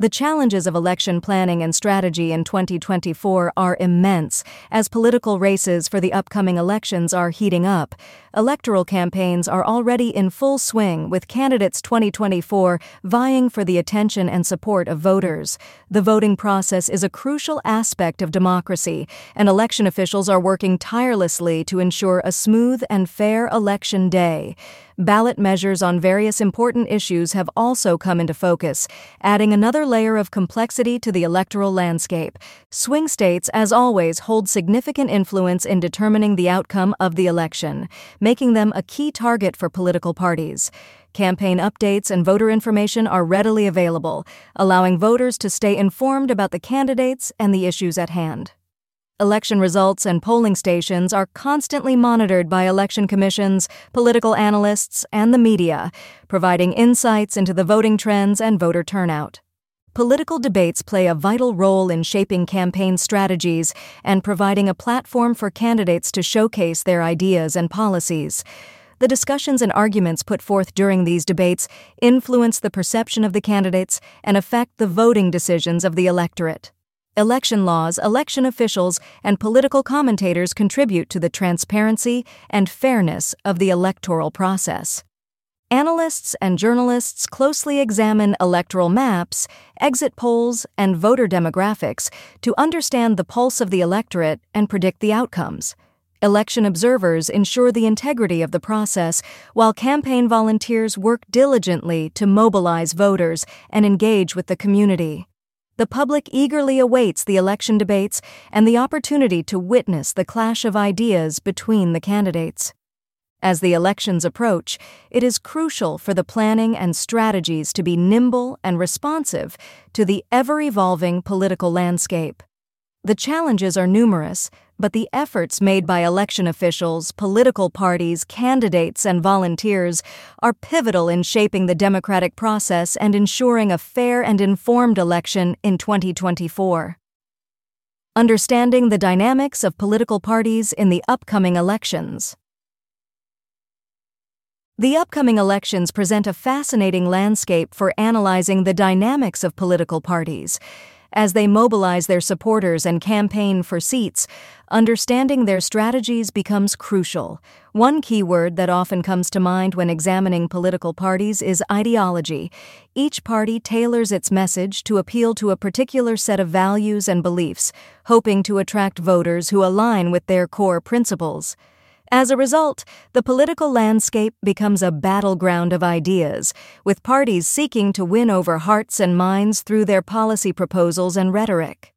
The challenges of election planning and strategy in 2024 are immense as political races for the upcoming elections are heating up. Electoral campaigns are already in full swing with candidates 2024 vying for the attention and support of voters. The voting process is a crucial aspect of democracy, and election officials are working tirelessly to ensure a smooth and fair election day. Ballot measures on various important issues have also come into focus, adding another layer of complexity to the electoral landscape. Swing states, as always, hold significant influence in determining the outcome of the election, making them a key target for political parties. Campaign updates and voter information are readily available, allowing voters to stay informed about the candidates and the issues at hand. Election results and polling stations are constantly monitored by election commissions, political analysts, and the media, providing insights into the voting trends and voter turnout. Political debates play a vital role in shaping campaign strategies and providing a platform for candidates to showcase their ideas and policies. The discussions and arguments put forth during these debates influence the perception of the candidates and affect the voting decisions of the electorate. Election laws, election officials, and political commentators contribute to the transparency and fairness of the electoral process. Analysts and journalists closely examine electoral maps, exit polls, and voter demographics to understand the pulse of the electorate and predict the outcomes. Election observers ensure the integrity of the process, while campaign volunteers work diligently to mobilize voters and engage with the community. The public eagerly awaits the election debates and the opportunity to witness the clash of ideas between the candidates. As the elections approach, it is crucial for the planning and strategies to be nimble and responsive to the ever evolving political landscape. The challenges are numerous, but the efforts made by election officials, political parties, candidates, and volunteers are pivotal in shaping the democratic process and ensuring a fair and informed election in 2024. Understanding the dynamics of political parties in the upcoming elections. The upcoming elections present a fascinating landscape for analyzing the dynamics of political parties. As they mobilize their supporters and campaign for seats, understanding their strategies becomes crucial. One key word that often comes to mind when examining political parties is ideology. Each party tailors its message to appeal to a particular set of values and beliefs, hoping to attract voters who align with their core principles. As a result, the political landscape becomes a battleground of ideas, with parties seeking to win over hearts and minds through their policy proposals and rhetoric.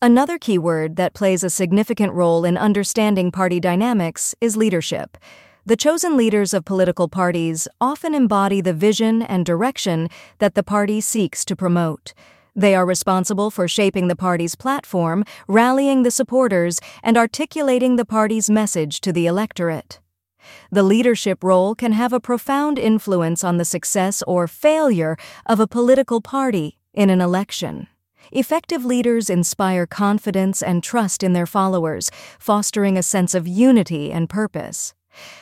Another key word that plays a significant role in understanding party dynamics is leadership. The chosen leaders of political parties often embody the vision and direction that the party seeks to promote. They are responsible for shaping the party's platform, rallying the supporters, and articulating the party's message to the electorate. The leadership role can have a profound influence on the success or failure of a political party in an election. Effective leaders inspire confidence and trust in their followers, fostering a sense of unity and purpose.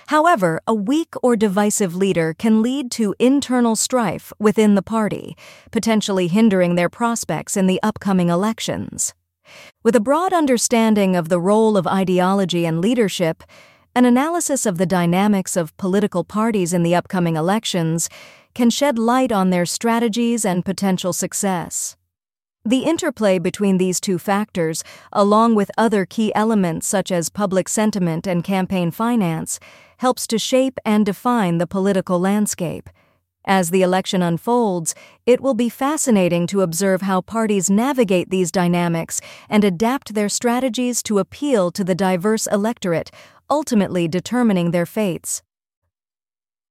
However, a weak or divisive leader can lead to internal strife within the party, potentially hindering their prospects in the upcoming elections. With a broad understanding of the role of ideology and leadership, an analysis of the dynamics of political parties in the upcoming elections can shed light on their strategies and potential success. The interplay between these two factors, along with other key elements such as public sentiment and campaign finance, helps to shape and define the political landscape. As the election unfolds, it will be fascinating to observe how parties navigate these dynamics and adapt their strategies to appeal to the diverse electorate, ultimately determining their fates.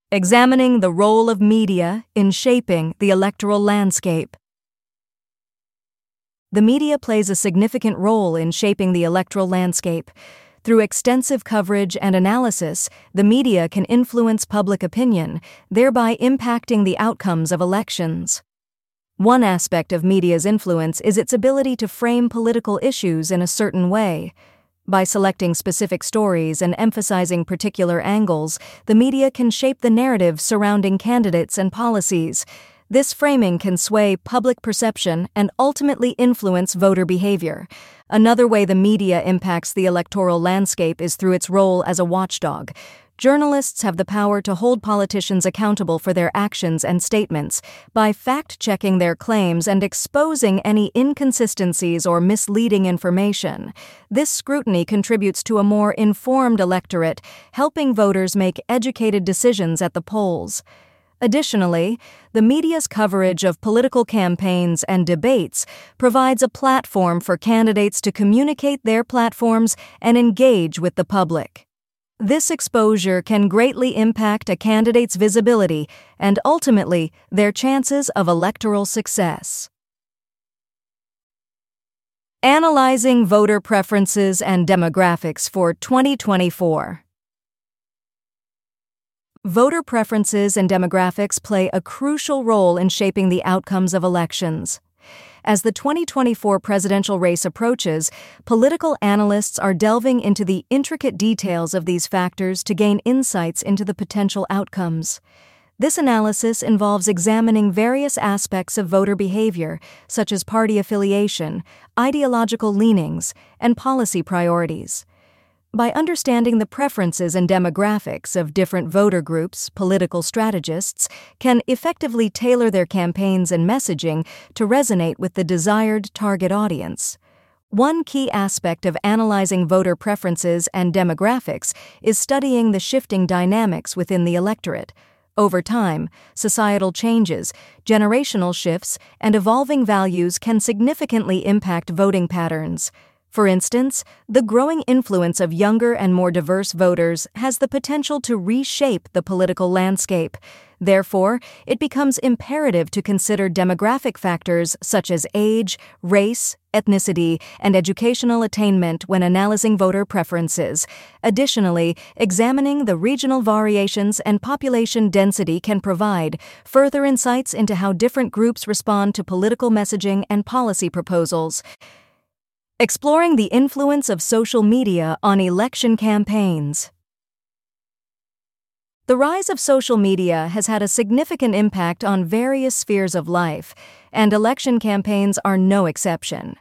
Examining the role of media in shaping the electoral landscape. The media plays a significant role in shaping the electoral landscape. Through extensive coverage and analysis, the media can influence public opinion, thereby impacting the outcomes of elections. One aspect of media's influence is its ability to frame political issues in a certain way. By selecting specific stories and emphasizing particular angles, the media can shape the narrative surrounding candidates and policies, This framing can sway public perception and ultimately influence voter behavior. Another way the media impacts the electoral landscape is through its role as a watchdog. Journalists have the power to hold politicians accountable for their actions and statements by fact checking their claims and exposing any inconsistencies or misleading information. This scrutiny contributes to a more informed electorate, helping voters make educated decisions at the polls. Additionally, the media's coverage of political campaigns and debates provides a platform for candidates to communicate their platforms and engage with the public. This exposure can greatly impact a candidate's visibility and ultimately their chances of electoral success. Analyzing voter preferences and demographics for 2024. Voter preferences and demographics play a crucial role in shaping the outcomes of elections. As the 2024 presidential race approaches, political analysts are delving into the intricate details of these factors to gain insights into the potential outcomes. This analysis involves examining various aspects of voter behavior, such as party affiliation, ideological leanings, and policy priorities. By understanding the preferences and demographics of different voter groups, political strategists can effectively tailor their campaigns and messaging to resonate with the desired target audience. One key aspect of analyzing voter preferences and demographics is studying the shifting dynamics within the electorate. Over time, societal changes, generational shifts, and evolving values can significantly impact voting patterns. For instance, the growing influence of younger and more diverse voters has the potential to reshape the political landscape. Therefore, it becomes imperative to consider demographic factors such as age, race, ethnicity, and educational attainment when analyzing voter preferences. Additionally, examining the regional variations and population density can provide further insights into how different groups respond to political messaging and policy proposals exploring the influence of social media on election campaigns. The rise of social media has had a significant impact on various spheres of life, and election campaigns are no exception.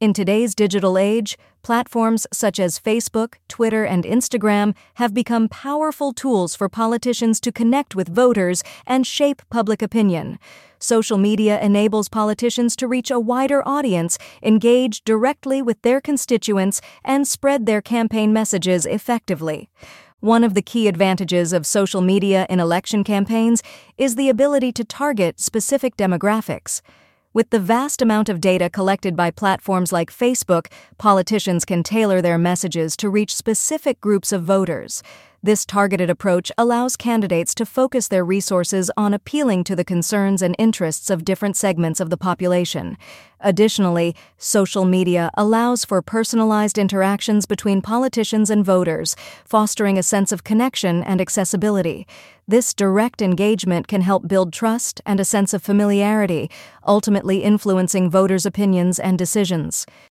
In today's digital age, platforms such as Facebook, Twitter, and Instagram have become powerful tools for politicians to connect with voters and shape public opinion. Social media enables politicians to reach a wider audience, engage directly with their constituents, and spread their campaign messages effectively. One of the key advantages of social media in election campaigns is the ability to target specific demographics. With the vast amount of data collected by platforms like Facebook, politicians can tailor their messages to reach specific groups of voters. This targeted approach allows candidates to focus their resources on appealing to the concerns and interests of different segments of the population. Additionally, social media allows for personalized interactions between politicians and voters, fostering a sense of connection and accessibility. This direct engagement can help build trust and a sense of familiarity, ultimately influencing voters' opinions and decisions.